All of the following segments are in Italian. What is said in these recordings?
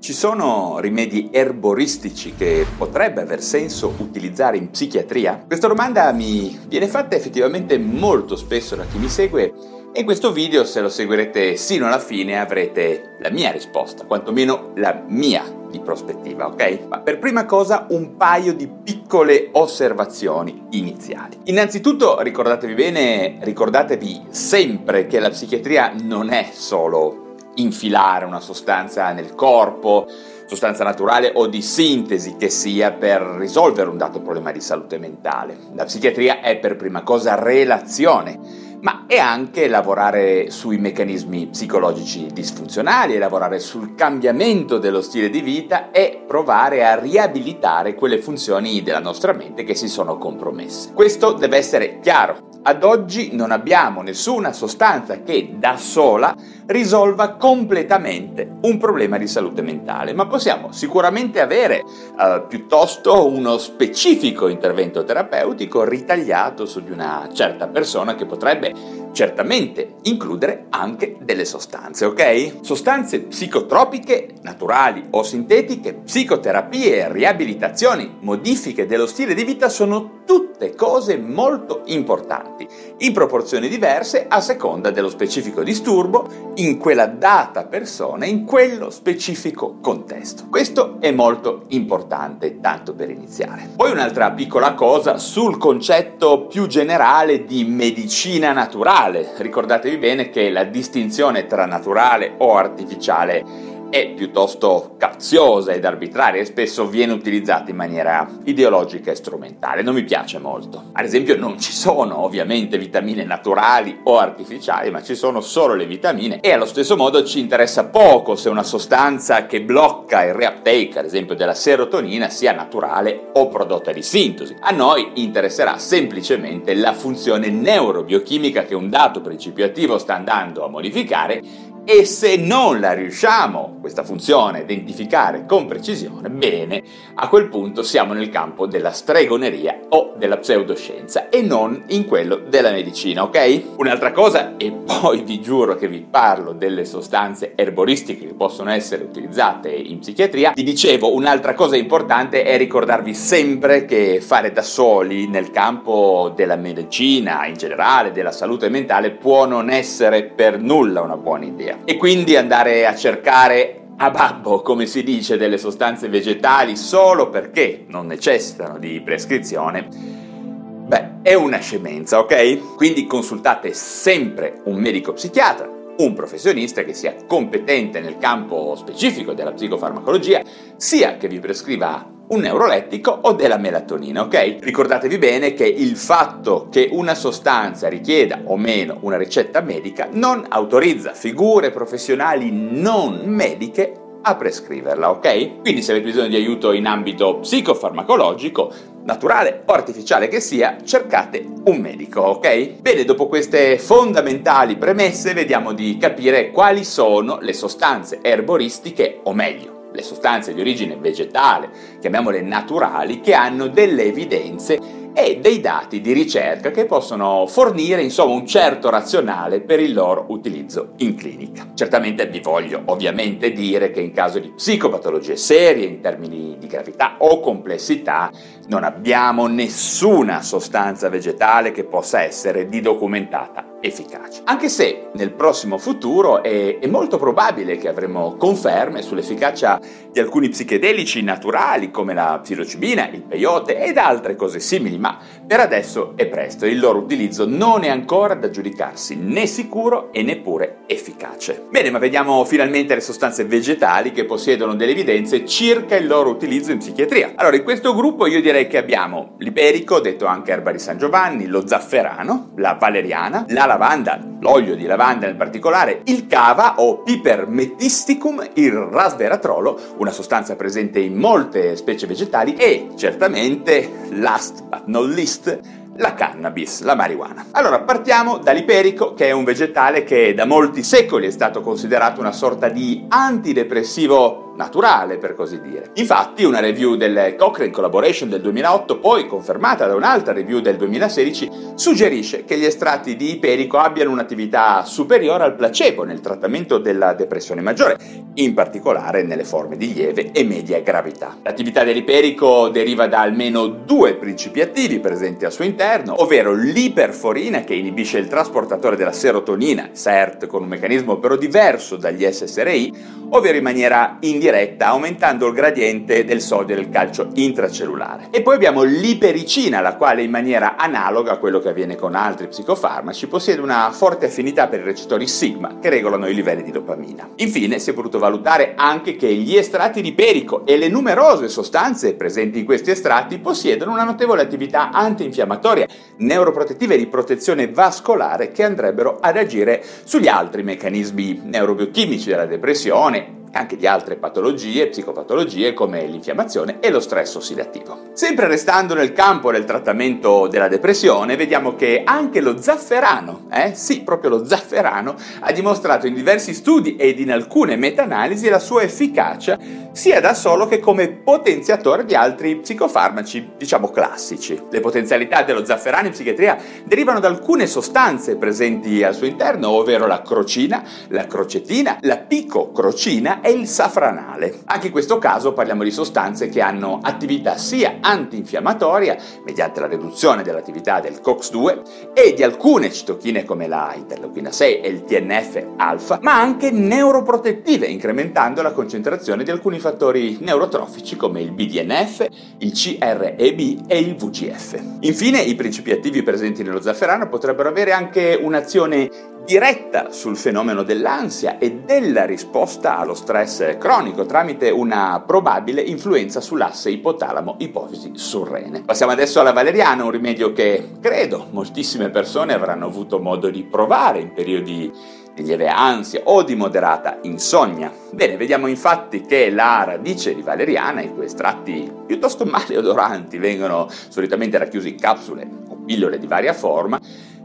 Ci sono rimedi erboristici che potrebbe aver senso utilizzare in psichiatria? Questa domanda mi viene fatta effettivamente molto spesso da chi mi segue e in questo video, se lo seguirete sino alla fine, avrete la mia risposta, quantomeno la mia di prospettiva, ok? Ma per prima cosa un paio di piccole osservazioni iniziali. Innanzitutto ricordatevi bene, ricordatevi sempre che la psichiatria non è solo infilare una sostanza nel corpo, sostanza naturale o di sintesi che sia per risolvere un dato problema di salute mentale. La psichiatria è per prima cosa relazione ma è anche lavorare sui meccanismi psicologici disfunzionali, lavorare sul cambiamento dello stile di vita e provare a riabilitare quelle funzioni della nostra mente che si sono compromesse. Questo deve essere chiaro. Ad oggi non abbiamo nessuna sostanza che da sola risolva completamente un problema di salute mentale, ma possiamo sicuramente avere uh, piuttosto uno specifico intervento terapeutico ritagliato su di una certa persona che potrebbe day. Certamente includere anche delle sostanze, ok? Sostanze psicotropiche, naturali o sintetiche, psicoterapie, riabilitazioni, modifiche dello stile di vita sono tutte cose molto importanti, in proporzioni diverse a seconda dello specifico disturbo, in quella data persona, in quello specifico contesto. Questo è molto importante, tanto per iniziare. Poi un'altra piccola cosa sul concetto più generale di medicina naturale. Ricordatevi bene che la distinzione tra naturale o artificiale è piuttosto capziosa ed arbitraria e spesso viene utilizzata in maniera ideologica e strumentale. Non mi piace molto. Ad esempio non ci sono ovviamente vitamine naturali o artificiali, ma ci sono solo le vitamine e allo stesso modo ci interessa poco se una sostanza che blocca il reuptake, ad esempio della serotonina, sia naturale o prodotta di sintesi. A noi interesserà semplicemente la funzione neurobiochimica che un dato principio attivo sta andando a modificare e se non la riusciamo, questa funzione, a identificare con precisione, bene, a quel punto siamo nel campo della stregoneria o della pseudoscienza e non in quello della medicina, ok? Un'altra cosa, e poi vi giuro che vi parlo delle sostanze erboristiche che possono essere utilizzate in psichiatria, vi dicevo, un'altra cosa importante è ricordarvi sempre che fare da soli nel campo della medicina, in generale, della salute mentale, può non essere per nulla una buona idea e quindi andare a cercare a babbo, come si dice, delle sostanze vegetali solo perché non necessitano di prescrizione, beh, è una scemenza, ok? Quindi consultate sempre un medico psichiatra, un professionista che sia competente nel campo specifico della psicofarmacologia, sia che vi prescriva un neurolettico o della melatonina, ok? Ricordatevi bene che il fatto che una sostanza richieda o meno una ricetta medica non autorizza figure professionali non mediche a prescriverla, ok? Quindi se avete bisogno di aiuto in ambito psicofarmacologico, naturale o artificiale che sia, cercate un medico, ok? Bene, dopo queste fondamentali premesse vediamo di capire quali sono le sostanze erboristiche, o meglio, le sostanze di origine vegetale, chiamiamole naturali, che hanno delle evidenze e dei dati di ricerca che possono fornire insomma un certo razionale per il loro utilizzo in clinica. Certamente vi voglio ovviamente dire che in caso di psicopatologie serie in termini di gravità o complessità non abbiamo nessuna sostanza vegetale che possa essere di documentata efficace. Anche se nel prossimo futuro è, è molto probabile che avremo conferme sull'efficacia di alcuni psichedelici naturali come la psilocibina, il peyote ed altre cose simili, ma per adesso è presto e il loro utilizzo non è ancora da giudicarsi né sicuro e neppure efficace. Bene, ma vediamo finalmente le sostanze vegetali che possiedono delle evidenze circa il loro utilizzo in psichiatria. Allora, in questo gruppo io direi che abbiamo l'iperico, detto anche erba di San Giovanni, lo zafferano, la valeriana, la lavanda, l'olio di lavanda in particolare, il cava o Piper metisticum, il rasveratrolo, una sostanza presente in molte specie vegetali e certamente, last but not least, la cannabis, la marijuana. Allora, partiamo dall'iperico, che è un vegetale che da molti secoli è stato considerato una sorta di antidepressivo naturale, per così dire. Infatti, una review del Cochrane Collaboration del 2008, poi confermata da un'altra review del 2016, suggerisce che gli estratti di iperico abbiano un'attività superiore al placebo nel trattamento della depressione maggiore, in particolare nelle forme di lieve e media gravità. L'attività dell'iperico deriva da almeno due principi attivi presenti al suo interno, ovvero l'iperforina che inibisce il trasportatore della serotonina, SERT, con un meccanismo però diverso dagli SSRI, ovvero in maniera indiretta diretta aumentando il gradiente del sodio del calcio intracellulare. E poi abbiamo l'ipericina, la quale in maniera analoga a quello che avviene con altri psicofarmaci possiede una forte affinità per i recettori sigma che regolano i livelli di dopamina. Infine si è potuto valutare anche che gli estratti di perico e le numerose sostanze presenti in questi estratti possiedono una notevole attività antinfiammatoria, neuroprotettiva e di protezione vascolare che andrebbero ad agire sugli altri meccanismi neurobiochimici della depressione, anche di altre patologie, psicopatologie come l'infiammazione e lo stress ossidativo. Sempre restando nel campo del trattamento della depressione, vediamo che anche lo zafferano, eh? sì, proprio lo zafferano, ha dimostrato in diversi studi ed in alcune meta-analisi la sua efficacia sia da solo che come potenziatore di altri psicofarmaci, diciamo classici. Le potenzialità dello zafferano in psichiatria derivano da alcune sostanze presenti al suo interno, ovvero la crocina, la crocetina, la picocrocina è il safranale. Anche in questo caso parliamo di sostanze che hanno attività sia antinfiammatoria, mediante la riduzione dell'attività del COX-2, e di alcune citochine come la interleuchina 6 e il TNF-alfa, ma anche neuroprotettive, incrementando la concentrazione di alcuni fattori neurotrofici come il BDNF, il CREB e il VGF. Infine, i principi attivi presenti nello zafferano potrebbero avere anche un'azione diretta sul fenomeno dell'ansia e della risposta allo stress cronico tramite una probabile influenza sull'asse ipotalamo-ipofisi surrene. Passiamo adesso alla valeriana, un rimedio che credo moltissime persone avranno avuto modo di provare in periodi di lieve ansia o di moderata insonnia. Bene, vediamo infatti che la radice di valeriana, i cui estratti piuttosto maleodoranti vengono solitamente racchiusi in capsule o pillole di varia forma,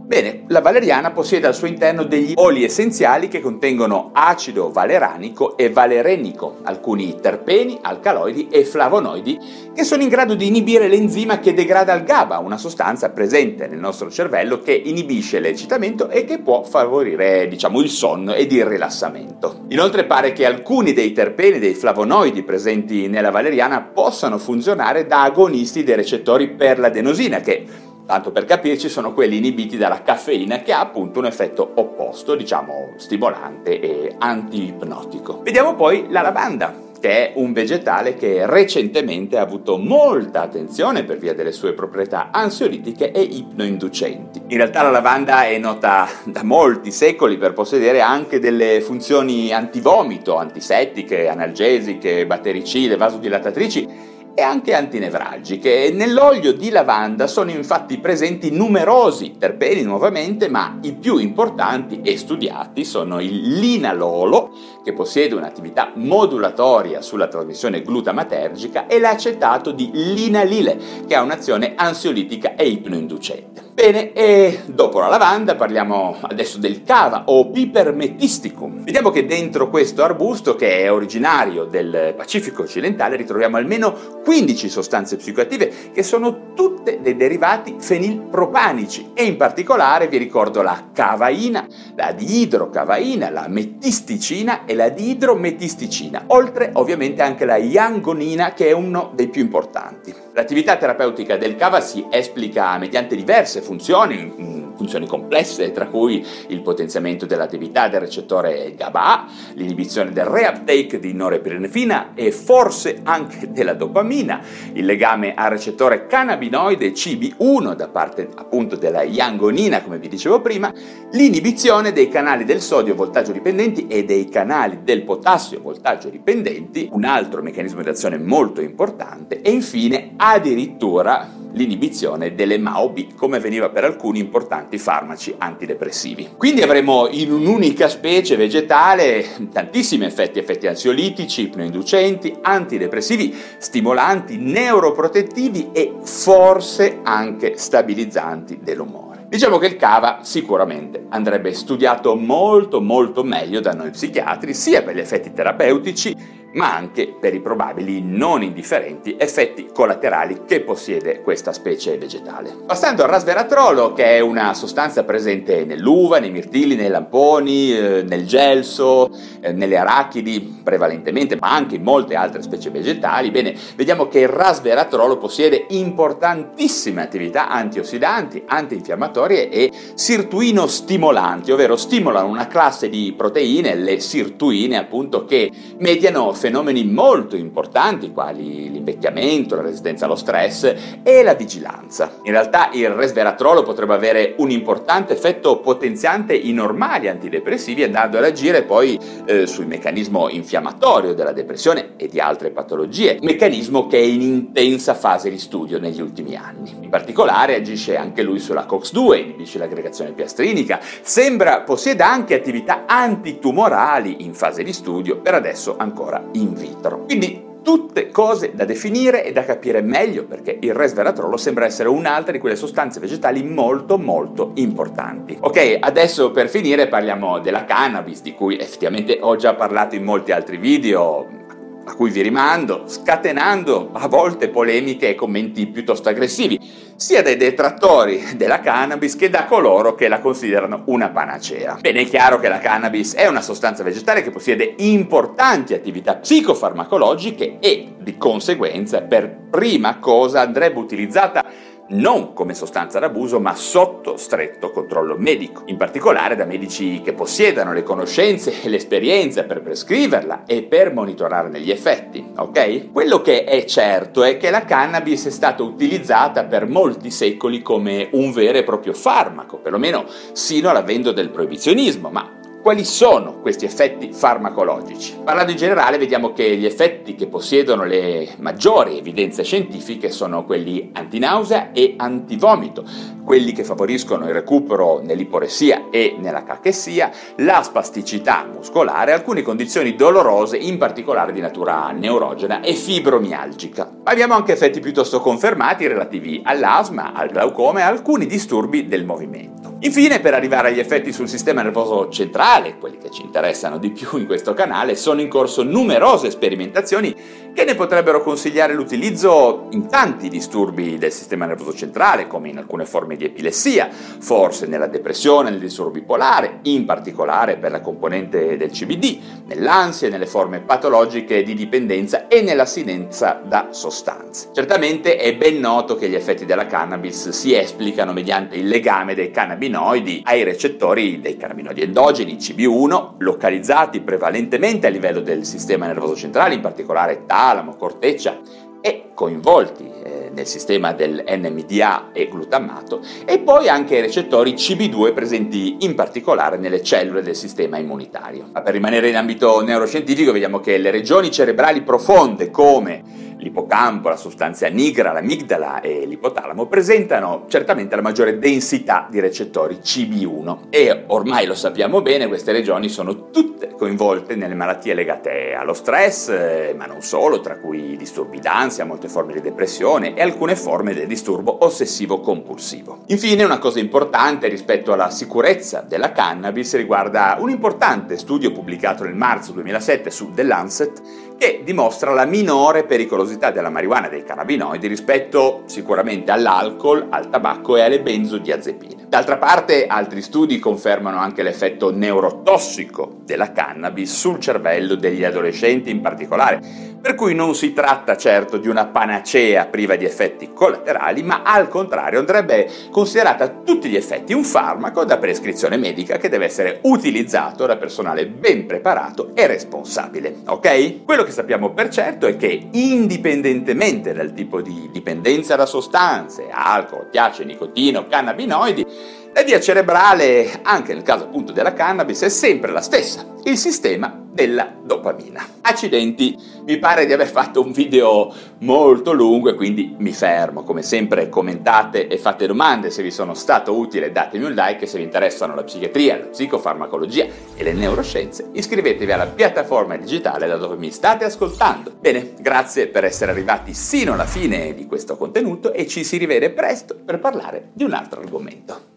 Bene, la valeriana possiede al suo interno degli oli essenziali che contengono acido valeranico e valerenico, alcuni terpeni, alcaloidi e flavonoidi che sono in grado di inibire l'enzima che degrada il GABA, una sostanza presente nel nostro cervello che inibisce l'eccitamento e che può favorire, diciamo, il sonno ed il rilassamento. Inoltre pare che alcuni dei terpeni, dei flavonoidi presenti nella valeriana possano funzionare da agonisti dei recettori per l'adenosina che Tanto per capirci sono quelli inibiti dalla caffeina che ha appunto un effetto opposto, diciamo stimolante e anti-ipnotico. Vediamo poi la lavanda, che è un vegetale che recentemente ha avuto molta attenzione per via delle sue proprietà ansiolitiche e ipnoinducenti. In realtà la lavanda è nota da molti secoli per possedere anche delle funzioni antivomito, antisettiche, analgesiche, battericide, vasodilatatrici e anche antinevralgiche. Nell'olio di lavanda sono infatti presenti numerosi terpeni nuovamente, ma i più importanti e studiati sono il linalolo, che possiede un'attività modulatoria sulla trasmissione glutamatergica, e l'acetato di linalile, che ha un'azione ansiolitica e ipnoinducente. Bene, e dopo la lavanda parliamo adesso del cava o Piper metisticum. Vediamo che dentro questo arbusto, che è originario del Pacifico occidentale, ritroviamo almeno 15 sostanze psicoattive che sono tutte dei derivati fenilpropanici e in particolare vi ricordo la cavaina, la diidrocavaina, la metisticina e la diidrometisticina, oltre ovviamente anche la iangonina che è uno dei più importanti. L'attività terapeutica del cava si esplica mediante diverse funzioni, funzioni complesse, tra cui il potenziamento dell'attività del recettore GABA, l'inibizione del reuptake di norepinefrina e forse anche della dopamina, il legame al recettore cannabinoide CB1 da parte appunto della iangonina, come vi dicevo prima, l'inibizione dei canali del sodio voltaggio dipendenti e dei canali del potassio voltaggio dipendenti, un altro meccanismo di azione molto importante, e infine addirittura l'inibizione delle MAO-B, come veniva per alcuni importanti farmaci antidepressivi. Quindi avremo in un'unica specie vegetale tantissimi effetti, effetti ansiolitici, ipnoinducenti, antidepressivi, stimolanti, neuroprotettivi e forse anche stabilizzanti dell'umore. Diciamo che il cava sicuramente andrebbe studiato molto molto meglio da noi psichiatri, sia per gli effetti terapeutici ma anche per i probabili non indifferenti effetti collaterali che possiede questa specie vegetale. Passando al rasveratrolo, che è una sostanza presente nell'uva, nei mirtilli, nei lamponi, eh, nel gelso, eh, nelle arachidi prevalentemente, ma anche in molte altre specie vegetali, bene, vediamo che il rasveratrolo possiede importantissime attività antiossidanti, antinfiammatorie e sirtuino stimolanti, ovvero stimolano una classe di proteine, le sirtuine appunto, che mediano fenomeni molto importanti quali l'invecchiamento, la resistenza allo stress e la vigilanza. In realtà il resveratrolo potrebbe avere un importante effetto potenziante in normali antidepressivi andando ad agire poi eh, sul meccanismo infiammatorio della depressione e di altre patologie, meccanismo che è in intensa fase di studio negli ultimi anni. In particolare agisce anche lui sulla COX-2, inibisce l'aggregazione piastrinica, sembra possieda anche attività antitumorali in fase di studio, per adesso ancora in vitro. Quindi tutte cose da definire e da capire meglio perché il resveratrolo sembra essere un'altra di quelle sostanze vegetali molto molto importanti. Ok, adesso per finire parliamo della cannabis di cui effettivamente ho già parlato in molti altri video a cui vi rimando, scatenando a volte polemiche e commenti piuttosto aggressivi, sia dai detrattori della cannabis che da coloro che la considerano una panacea. Bene, è chiaro che la cannabis è una sostanza vegetale che possiede importanti attività psicofarmacologiche e, di conseguenza, per prima cosa andrebbe utilizzata non come sostanza d'abuso, ma sotto stretto controllo medico, in particolare da medici che possiedano le conoscenze e l'esperienza per prescriverla e per monitorarne gli effetti, ok? Quello che è certo è che la cannabis è stata utilizzata per molti secoli come un vero e proprio farmaco, perlomeno sino all'avvento del proibizionismo, ma quali sono questi effetti farmacologici? Parlando in generale, vediamo che gli effetti che possiedono le maggiori evidenze scientifiche sono quelli antinausea e antivomito, quelli che favoriscono il recupero nell'iporessia e nella cachessia, la spasticità muscolare, alcune condizioni dolorose, in particolare di natura neurogena e fibromialgica. Abbiamo anche effetti piuttosto confermati relativi all'asma, al glaucoma e a alcuni disturbi del movimento. Infine, per arrivare agli effetti sul sistema nervoso centrale, quelli che ci interessano di più in questo canale, sono in corso numerose sperimentazioni che ne potrebbero consigliare l'utilizzo in tanti disturbi del sistema nervoso centrale, come in alcune forme di epilessia, forse nella depressione, nel disturbo bipolare, in particolare per la componente del CBD, nell'ansia, nelle forme patologiche di dipendenza e nell'assinenza da sostanze. Certamente è ben noto che gli effetti della cannabis si esplicano mediante il legame dei cannabinoidi ai recettori dei cannabinoidi endogeni CB1, localizzati prevalentemente a livello del sistema nervoso centrale, in particolare talamo, corteccia e coinvolti nel sistema del NMDA e glutammato e poi anche i recettori CB2 presenti in particolare nelle cellule del sistema immunitario. Ma per rimanere in ambito neuroscientifico vediamo che le regioni cerebrali profonde come L'ippocampo, la sostanza nigra, l'amigdala e l'ipotalamo presentano certamente la maggiore densità di recettori CB1 e ormai lo sappiamo bene, queste regioni sono tutte coinvolte nelle malattie legate allo stress, eh, ma non solo, tra cui disturbi d'ansia, molte forme di depressione e alcune forme del disturbo ossessivo-compulsivo. Infine, una cosa importante rispetto alla sicurezza della cannabis riguarda un importante studio pubblicato nel marzo 2007 su The Lancet che dimostra la minore pericolosità della marijuana e dei cannabinoidi rispetto sicuramente all'alcol, al tabacco e alle benzodiazepine. D'altra parte, altri studi confermano anche l'effetto neurotossico della cannabis sul cervello degli adolescenti in particolare, Per cui non si tratta certo di una panacea priva di effetti collaterali, ma al contrario andrebbe considerata a tutti gli effetti un farmaco da prescrizione medica che deve essere utilizzato da personale ben preparato e responsabile, ok? Quello che sappiamo per certo è che indipendentemente dal tipo di dipendenza da sostanze, alcol, piace, nicotina o cannabinoidi, la via cerebrale, anche nel caso appunto della cannabis, è sempre la stessa, il sistema della dopamina. Accidenti, mi pare di aver fatto un video molto lungo e quindi mi fermo. Come sempre commentate e fate domande, se vi sono stato utile datemi un like se vi interessano la psichiatria, la psicofarmacologia e le neuroscienze iscrivetevi alla piattaforma digitale da dove mi state ascoltando. Bene, grazie per essere arrivati sino alla fine di questo contenuto e ci si rivede presto per parlare di un altro argomento.